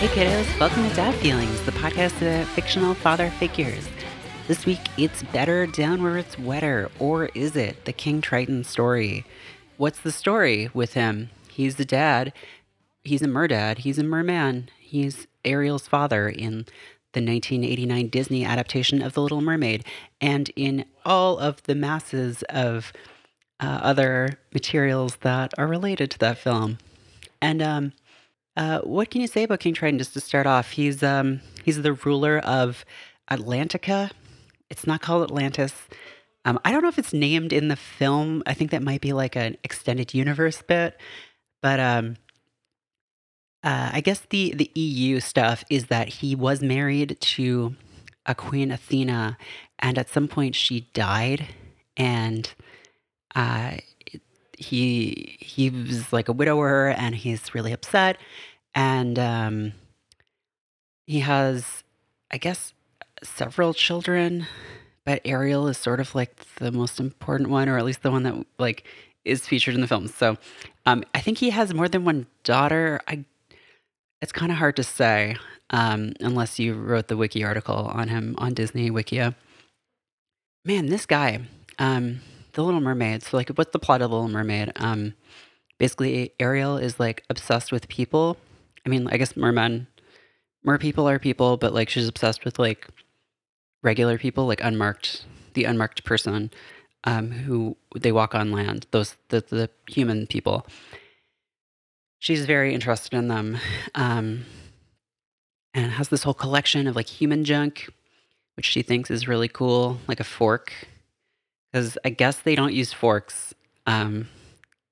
Hey kiddos, welcome to Dad Feelings, the podcast of fictional father figures. This week, it's better down where it's wetter, or is it? The King Triton story. What's the story with him? He's the dad. He's a merdad. He's a merman. He's Ariel's father in the 1989 Disney adaptation of The Little Mermaid, and in all of the masses of uh, other materials that are related to that film. And um, uh, what can you say about King Triton? Just to start off, he's um, he's the ruler of Atlantica. It's not called Atlantis. Um, I don't know if it's named in the film. I think that might be like an extended universe bit, but um, uh, I guess the the EU stuff is that he was married to a Queen Athena, and at some point she died, and uh, he he was like a widower and he's really upset and um, he has i guess several children but ariel is sort of like the most important one or at least the one that like is featured in the film so um, i think he has more than one daughter i it's kind of hard to say um, unless you wrote the wiki article on him on disney wikia man this guy um, the Little Mermaid. So, like, what's the plot of the Little Mermaid? Um, basically, Ariel is like obsessed with people. I mean, I guess mermen, mer people are people, but like she's obsessed with like regular people, like unmarked, the unmarked person, um, who they walk on land. Those the the human people. She's very interested in them, um, and has this whole collection of like human junk, which she thinks is really cool, like a fork because I guess they don't use forks. Um,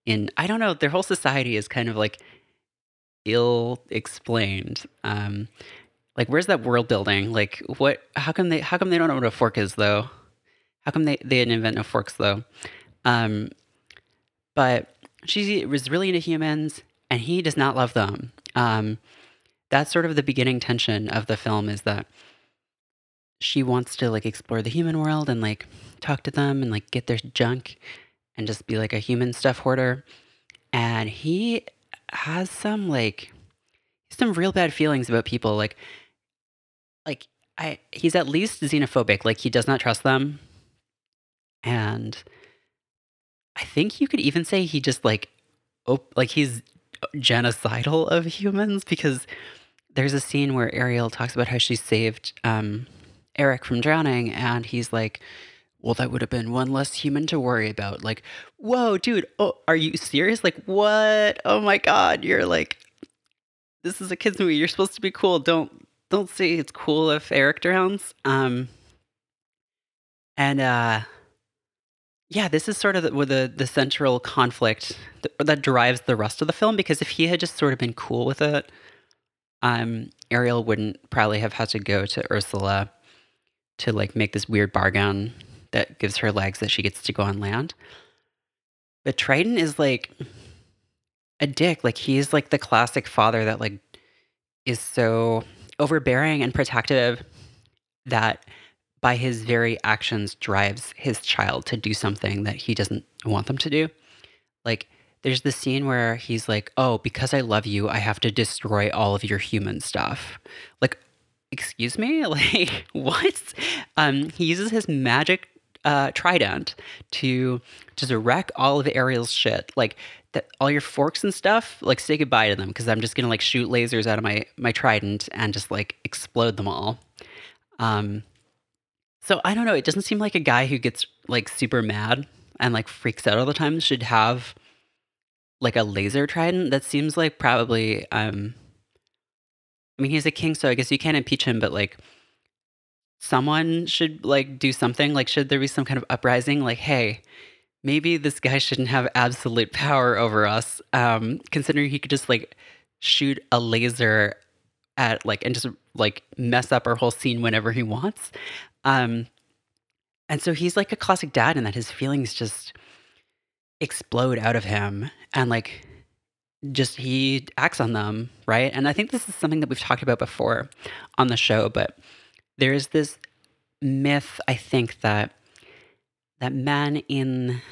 in I don't know, their whole society is kind of like ill explained. Um, like where's that world building? Like what? How come they? How come they don't know what a fork is though? How come they they didn't invent no forks though? Um, but she was really into humans, and he does not love them. Um, that's sort of the beginning tension of the film is that she wants to like explore the human world and like talk to them and like get their junk and just be like a human stuff hoarder. And he has some like some real bad feelings about people like like I he's at least xenophobic, like he does not trust them. And I think you could even say he just like oh like he's genocidal of humans because there's a scene where Ariel talks about how she saved um Eric from drowning, and he's like, well, that would have been one less human to worry about. Like, whoa, dude, oh, are you serious? Like, what? Oh my god, you're like, this is a kids movie. You're supposed to be cool. Don't don't say it's cool if Eric drowns. Um, and uh, yeah, this is sort of the, the the central conflict that, drives the rest of the film. Because if he had just sort of been cool with it, um, Ariel wouldn't probably have had to go to Ursula to like make this weird bargain that gives her legs that she gets to go on land. But Triton is like a dick. Like he's like the classic father that like is so overbearing and protective that by his very actions drives his child to do something that he doesn't want them to do. Like there's the scene where he's like, "Oh, because I love you, I have to destroy all of your human stuff." Like excuse me like what um he uses his magic uh trident to just wreck all of ariel's shit. Like all your forks and stuff like say goodbye to them because i'm just gonna like shoot lasers out of my my trident and just like explode them all. Um so i don't know. It doesn't seem like a guy who gets like super mad and like freaks out all the time should have like a laser trident. That seems like probably um I mean, he's a king, so I guess you can't impeach him, but like someone should like do something. Like, should there be some kind of uprising? Like, hey, maybe this guy shouldn't have absolute power over us, um, considering he could just like shoot a laser at like and just like mess up our whole scene whenever he wants. Um, and so he's like a classic dad in that his feelings just explode out of him and like just he acts on them, right? And I think this is something that we've talked about before on the show, but there's this myth I think that that men in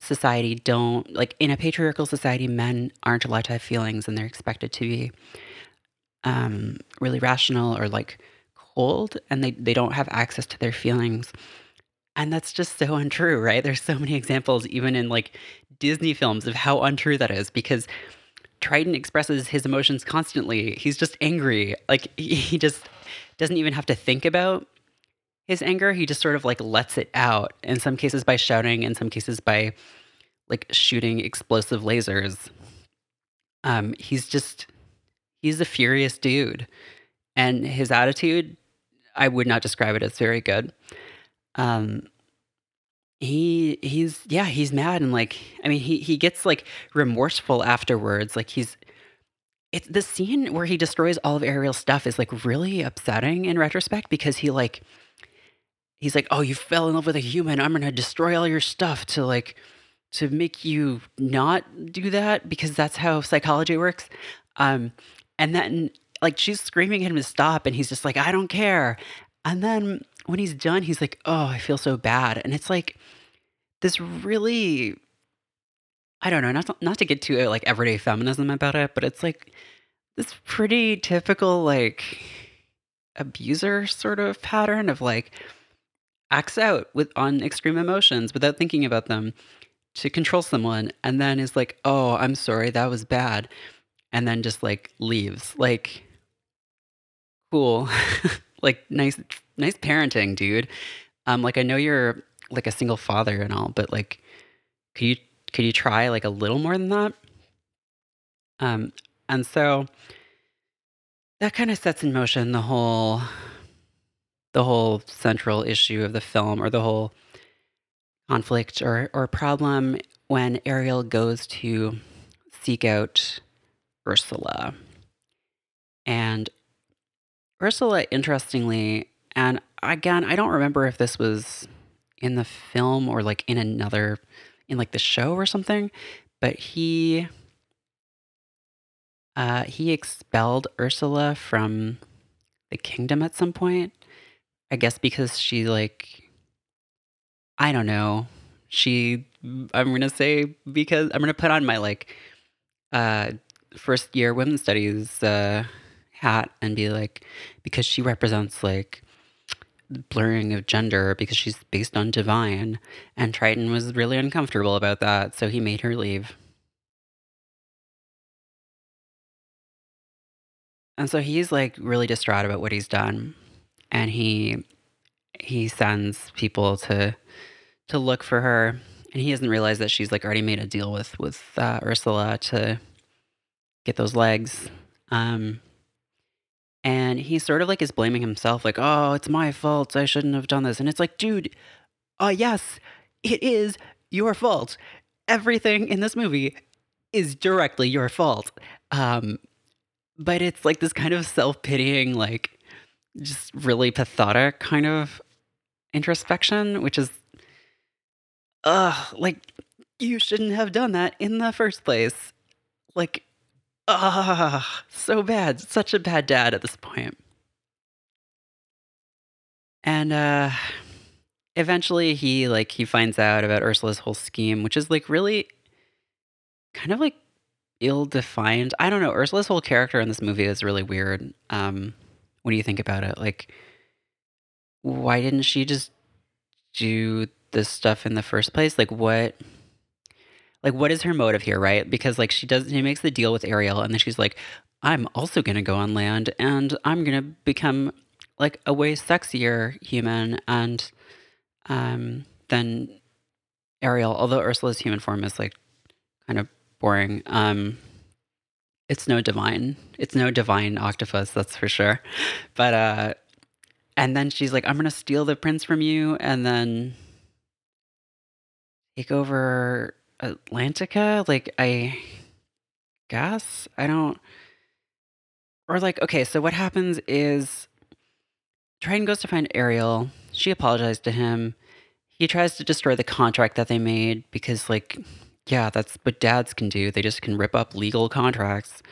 society don't like in a patriarchal society men aren't allowed to have feelings and they're expected to be um, really rational or like cold and they, they don't have access to their feelings. And that's just so untrue, right? There's so many examples, even in like Disney films, of how untrue that is because Triton expresses his emotions constantly. He's just angry. Like he just doesn't even have to think about his anger. He just sort of like lets it out. In some cases by shouting, in some cases by like shooting explosive lasers. Um, he's just he's a furious dude. And his attitude, I would not describe it as very good. Um, he he's yeah he's mad and like i mean he he gets like remorseful afterwards like he's it's the scene where he destroys all of ariel's stuff is like really upsetting in retrospect because he like he's like oh you fell in love with a human. I'm gonna destroy all your stuff to like to make you not do that because that's how psychology works. Um and then like she's screaming at him to stop and he's just like i don't care. And then when he's done, he's like, "Oh, I feel so bad," and it's like this really, I don't know, not to, not to get too like everyday feminism about it, but it's like this pretty typical like abuser sort of pattern of like acts out with on extreme emotions without thinking about them to control someone and then is like oh i'm sorry that was bad and then just like leaves like cool like nice nice parenting, dude. Um, like I know you're like a single father and all, but like, could you could you try like a little more than that? Um, and so that kind of sets in motion the whole the whole central issue of the film or the whole conflict or or problem when Ariel goes to seek out Ursula. And Ursula, interestingly, and again, I don't remember if this was in the film or like in another, in like the show or something, but he. Uh, he expelled Ursula from the kingdom at some point. I guess because she like I don't know. She I'm gonna say because I'm gonna put on my like uh first year women's studies uh hat and be like, because she represents like blurring of gender because she's based on divine. And Triton was really uncomfortable about that, so he made her leave. And so he's like really distraught about what he's done. And he he sends people to to look for her. And he doesn't realize that she's like already made a deal with with uh, Ursula to get those legs. Um, and he sort of like is blaming himself, like, oh, it's my fault. I shouldn't have done this. And it's like, dude, uh, yes, it is your fault. Everything in this movie is directly your fault. Um, but it's like this kind of self pitying, like, just really pathetic kind of introspection, which is, ugh, like, you shouldn't have done that in the first place. Like, Ah, so bad. Such a bad dad at this point. And uh eventually he like he finds out about Ursula's whole scheme, which is like really kind of like ill-defined. I don't know. Ursula's whole character in this movie is really weird. Um when you think about it, like why didn't she just do this stuff in the first place? Like what like what is her motive here right? Because like she does she makes the deal with ariel and then she's like i'm also going to go on land and i'm going to become like a way sexier human and um then ariel although ursula's human form is like kind of boring um it's no divine it's no divine octopus that's for sure. But uh and then she's like i'm going to steal the prince from you and then take over Atlantica? Like, I guess? I don't. Or, like, okay, so what happens is Triton goes to find Ariel. She apologized to him. He tries to destroy the contract that they made because, like, yeah, that's what dads can do. They just can rip up legal contracts.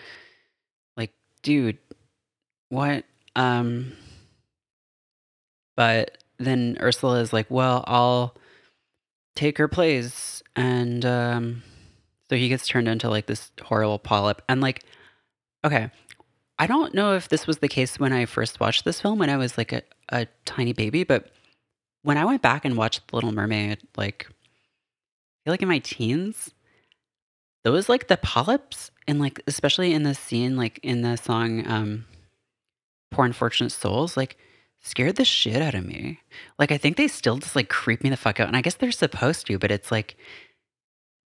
Like, dude, what? Um, but then Ursula is like, well, I'll take her place and um, so he gets turned into like this horrible polyp. And like, okay, I don't know if this was the case when I first watched this film when I was like a, a tiny baby, but when I went back and watched The Little Mermaid, like, I feel like in my teens, those like the polyps and like especially in the scene, like in the song um Poor Unfortunate Souls, like scared the shit out of me. Like I think they still just like creep me the fuck out. And I guess they're supposed to, but it's like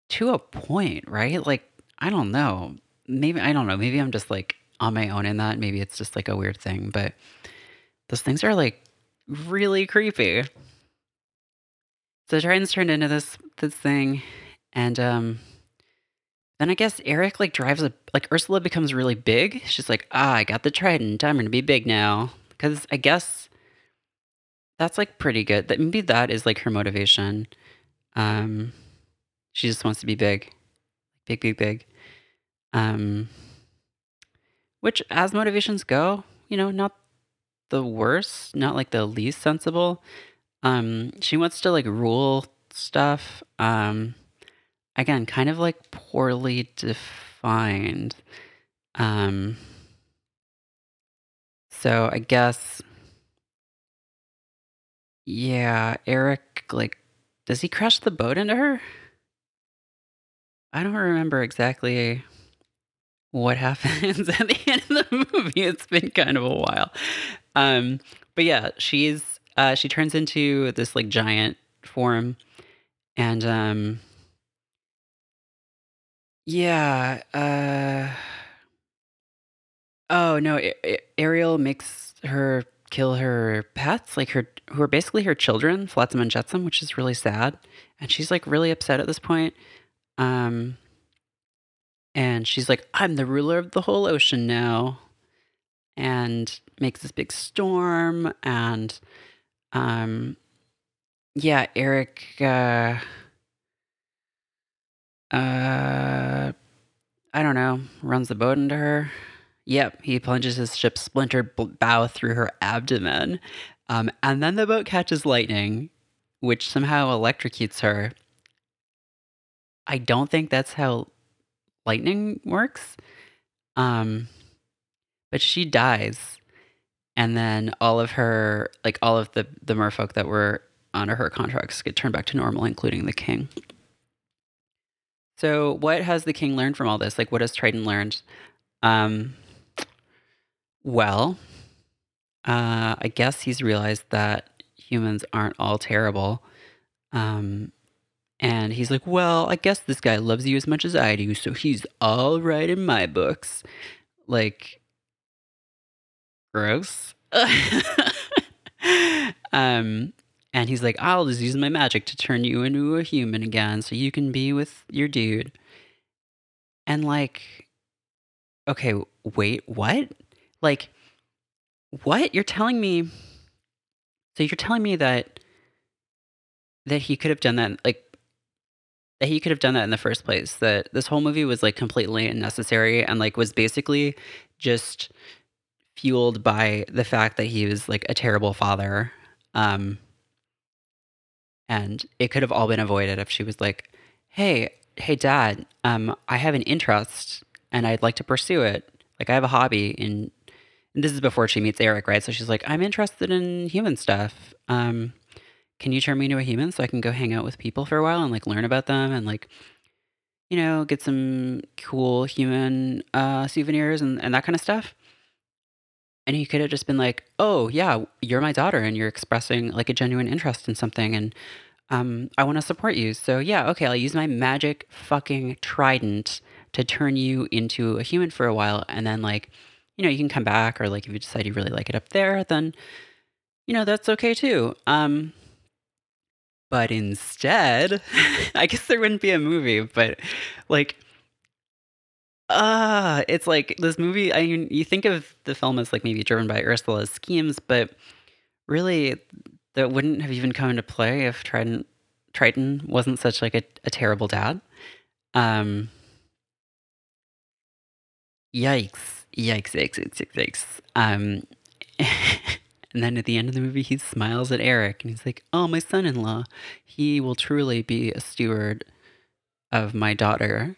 to a point, right? Like, I don't know. Maybe I don't know. Maybe I'm just like on my own in that. Maybe it's just like a weird thing, but those things are like really creepy. So Triton's turned into this this thing, and um, then I guess Eric like drives a like Ursula becomes really big. She's like, ah, I got the Trident. I'm gonna be big now. Because I guess that's like pretty good. That maybe that is like her motivation. Um, she just wants to be big, big, big, big. Um, which as motivations go, you know, not the worst, not like the least sensible. Um, she wants to like rule stuff. Um, again, kind of like poorly defined. Um, so I guess, yeah, Eric, like, does he crash the boat into her? I don't remember exactly what happens at the end of the movie. It's been kind of a while. Um, but yeah, she's uh, she turns into this like giant form, and um, yeah. Uh, oh no, Ariel makes her kill her pets, like her who are basically her children, Flotsam and Jetsam, which is really sad. And she's like really upset at this point. Um, and she's like, I'm the ruler of the whole ocean now. And makes this big storm. And um, yeah, Eric, uh, uh, I don't know, runs the boat into her. Yep, he plunges his ship's splintered bow through her abdomen. Um, and then the boat catches lightning, which somehow electrocutes her. I don't think that's how lightning works. Um, but she dies, and then all of her, like all of the the merfolk that were under her contracts, get turned back to normal, including the king. So, what has the king learned from all this? Like, what has Triton learned? Um, well, uh, I guess he's realized that humans aren't all terrible. Um, and he's like, Well, I guess this guy loves you as much as I do, so he's all right in my books. Like, gross. um, and he's like, I'll just use my magic to turn you into a human again so you can be with your dude. And like, okay, wait, what? Like, what? You're telling me. So you're telling me that that he could have done that like that he could have done that in the first place that this whole movie was like completely unnecessary and like was basically just fueled by the fact that he was like a terrible father um and it could have all been avoided if she was like hey hey dad um i have an interest and i'd like to pursue it like i have a hobby in and this is before she meets eric right so she's like i'm interested in human stuff um can you turn me into a human so I can go hang out with people for a while and like learn about them and like, you know, get some cool human uh, souvenirs and, and that kind of stuff? And he could have just been like, oh, yeah, you're my daughter and you're expressing like a genuine interest in something. And um, I want to support you. So, yeah, okay, I'll use my magic fucking trident to turn you into a human for a while. And then, like, you know, you can come back or like if you decide you really like it up there, then, you know, that's okay too. Um, but instead, I guess there wouldn't be a movie, but like, uh, it's like this movie. I mean, you think of the film as like maybe driven by Ursula's schemes, but really, that wouldn't have even come into play if Triton Triton wasn't such like a, a terrible dad. Um, yikes! Yikes! Yikes! Yikes! Yikes! Um. And then at the end of the movie, he smiles at Eric and he's like, Oh, my son in law, he will truly be a steward of my daughter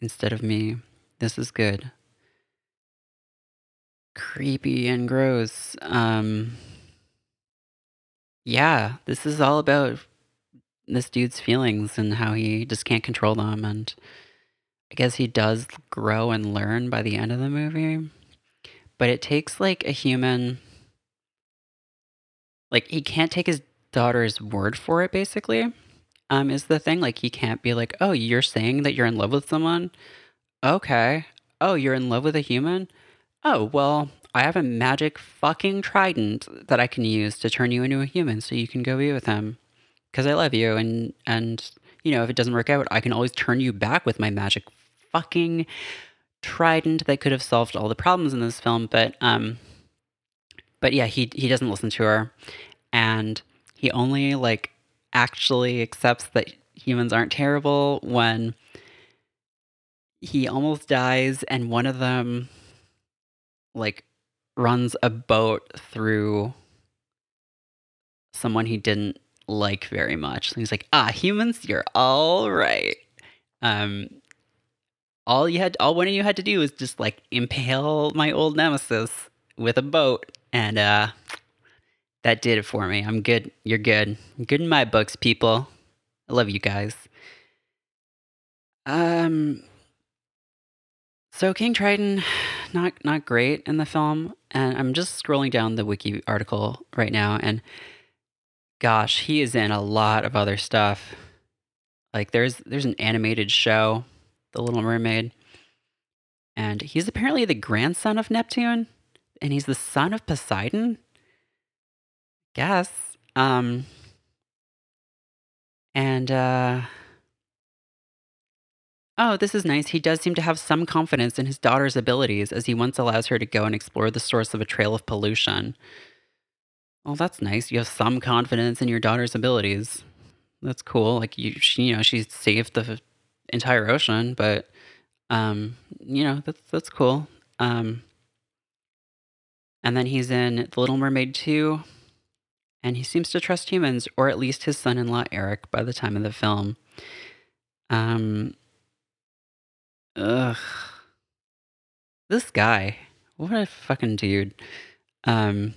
instead of me. This is good. creepy and gross. Um, yeah, this is all about this dude's feelings and how he just can't control them. And I guess he does grow and learn by the end of the movie. But it takes like a human, like, he can't take his daughter's word for it, basically. Um, is the thing. Like, he can't be like, oh, you're saying that you're in love with someone? Okay. Oh, you're in love with a human? Oh, well, I have a magic fucking trident that I can use to turn you into a human so you can go be with him. Because I love you, and, and, you know, if it doesn't work out, I can always turn you back with my magic fucking trident that could have solved all the problems in this film. But, um, but yeah, he, he doesn't listen to her. And he only, like, actually accepts that humans aren't terrible when he almost dies and one of them like runs a boat through someone he didn't like very much. And He's like, "Ah, humans, you're all right." Um all you had all one of you had to do was just like impale my old nemesis with a boat and uh that did it for me. I'm good. You're good. good in my books, people. I love you guys. Um so King Triton, not not great in the film, and I'm just scrolling down the wiki article right now, and gosh, he is in a lot of other stuff. Like there's there's an animated show, The Little Mermaid, and he's apparently the grandson of Neptune, and he's the son of Poseidon. Guess. Um. And uh Oh, this is nice. He does seem to have some confidence in his daughter's abilities as he once allows her to go and explore the source of a trail of pollution. Well, that's nice. You have some confidence in your daughter's abilities. That's cool. Like you, she, you know, she saved the entire ocean, but um, you know, that's that's cool. Um, and then he's in The Little Mermaid 2, and he seems to trust humans, or at least his son-in-law Eric by the time of the film. Um, Ugh. This guy. What a fucking dude. Um.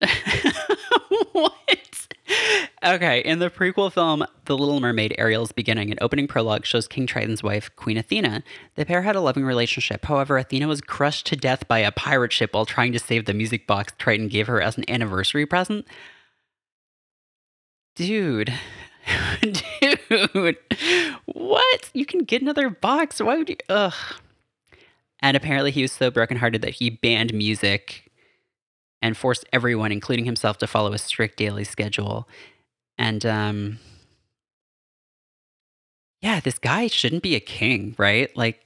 Okay, in the prequel film, The Little Mermaid Ariel's beginning, and opening prologue shows King Triton's wife, Queen Athena. The pair had a loving relationship. However, Athena was crushed to death by a pirate ship while trying to save the music box Triton gave her as an anniversary present. Dude, Dude, what? You can get another box. Why would you? Ugh. And apparently, he was so brokenhearted that he banned music and forced everyone, including himself, to follow a strict daily schedule. And, um, yeah, this guy shouldn't be a king, right? Like,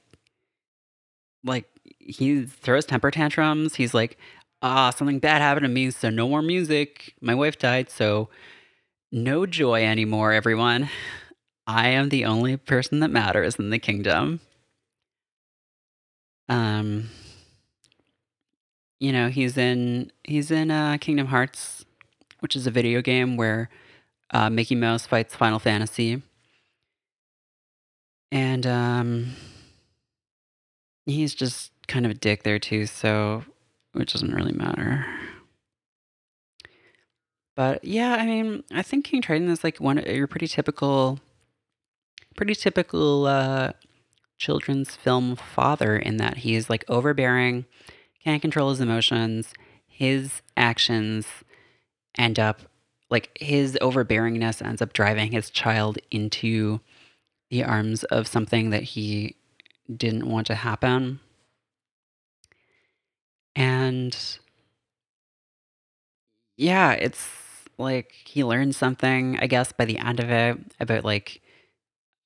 like he throws temper tantrums. He's like, ah, something bad happened to me, so no more music. My wife died, so no joy anymore, everyone. I am the only person that matters in the kingdom. Um, you know, he's in he's in uh, Kingdom Hearts, which is a video game where uh, Mickey Mouse fights Final Fantasy, and um, he's just kind of a dick there too. So it doesn't really matter. But yeah, I mean, I think King Triton is like one of your pretty typical, pretty typical uh, children's film father in that he is like overbearing, can't control his emotions, his actions end up like his overbearingness ends up driving his child into the arms of something that he didn't want to happen. And yeah, it's like he learns something, I guess, by the end of it about like,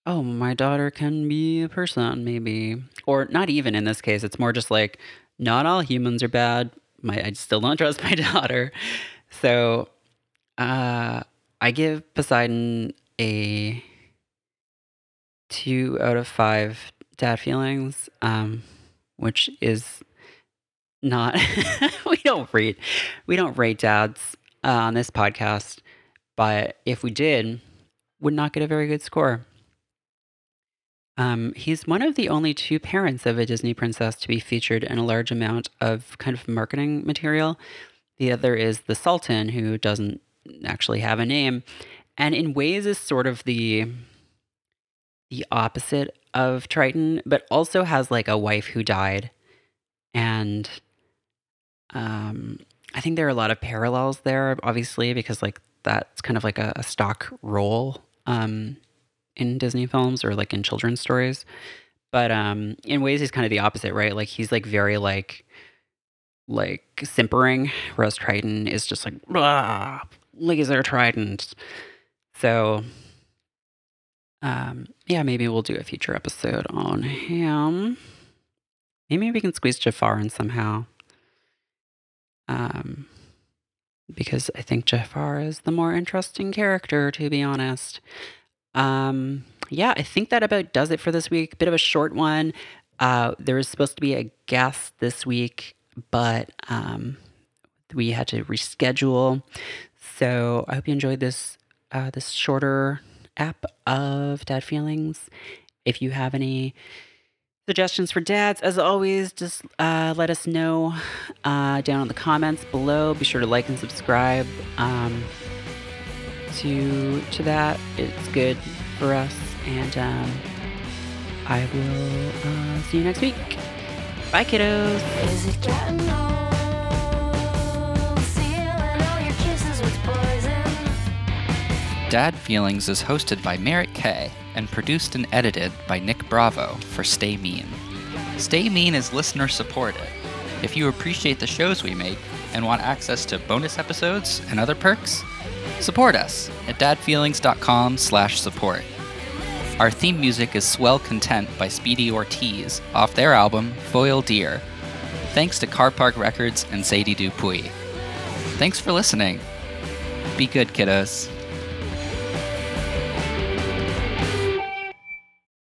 oh, my daughter can be a person, maybe, or not even in this case. It's more just like, not all humans are bad. My, I still don't trust my daughter. So, uh, I give Poseidon a two out of five dad feelings, um, which is not we don't rate we don't rate dads uh, on this podcast, but if we did, would not get a very good score. Um, he's one of the only two parents of a Disney princess to be featured in a large amount of kind of marketing material. The other is the Sultan, who doesn't actually have a name, and in ways is sort of the the opposite of Triton, but also has like a wife who died, and um, I think there are a lot of parallels there, obviously, because like that's kind of like a, a stock role um, in Disney films or like in children's stories. But um, in ways, he's kind of the opposite, right? Like he's like very like like simpering, whereas Triton is just like laser trident. So um, yeah, maybe we'll do a future episode on him. Maybe we can squeeze Jafar in somehow. Um, because I think Jafar is the more interesting character, to be honest. Um, yeah, I think that about does it for this week. Bit of a short one. Uh, there was supposed to be a guest this week, but um, we had to reschedule. So I hope you enjoyed this uh, this shorter app of Dad Feelings. If you have any suggestions for dads, as always, just uh, let us know uh, down in the comments below. Be sure to like and subscribe um, to to that. It's good for us, and um, I will uh, see you next week. Bye, kiddos. Dad Feelings is hosted by Merritt K and produced and edited by Nick Bravo for Stay Mean. Stay Mean is listener supported. If you appreciate the shows we make and want access to bonus episodes and other perks, support us at dadfeelings.com/support. Our theme music is Swell Content by Speedy Ortiz off their album Foil Deer. Thanks to Carpark Records and Sadie Dupuis. Thanks for listening. Be good, kiddos.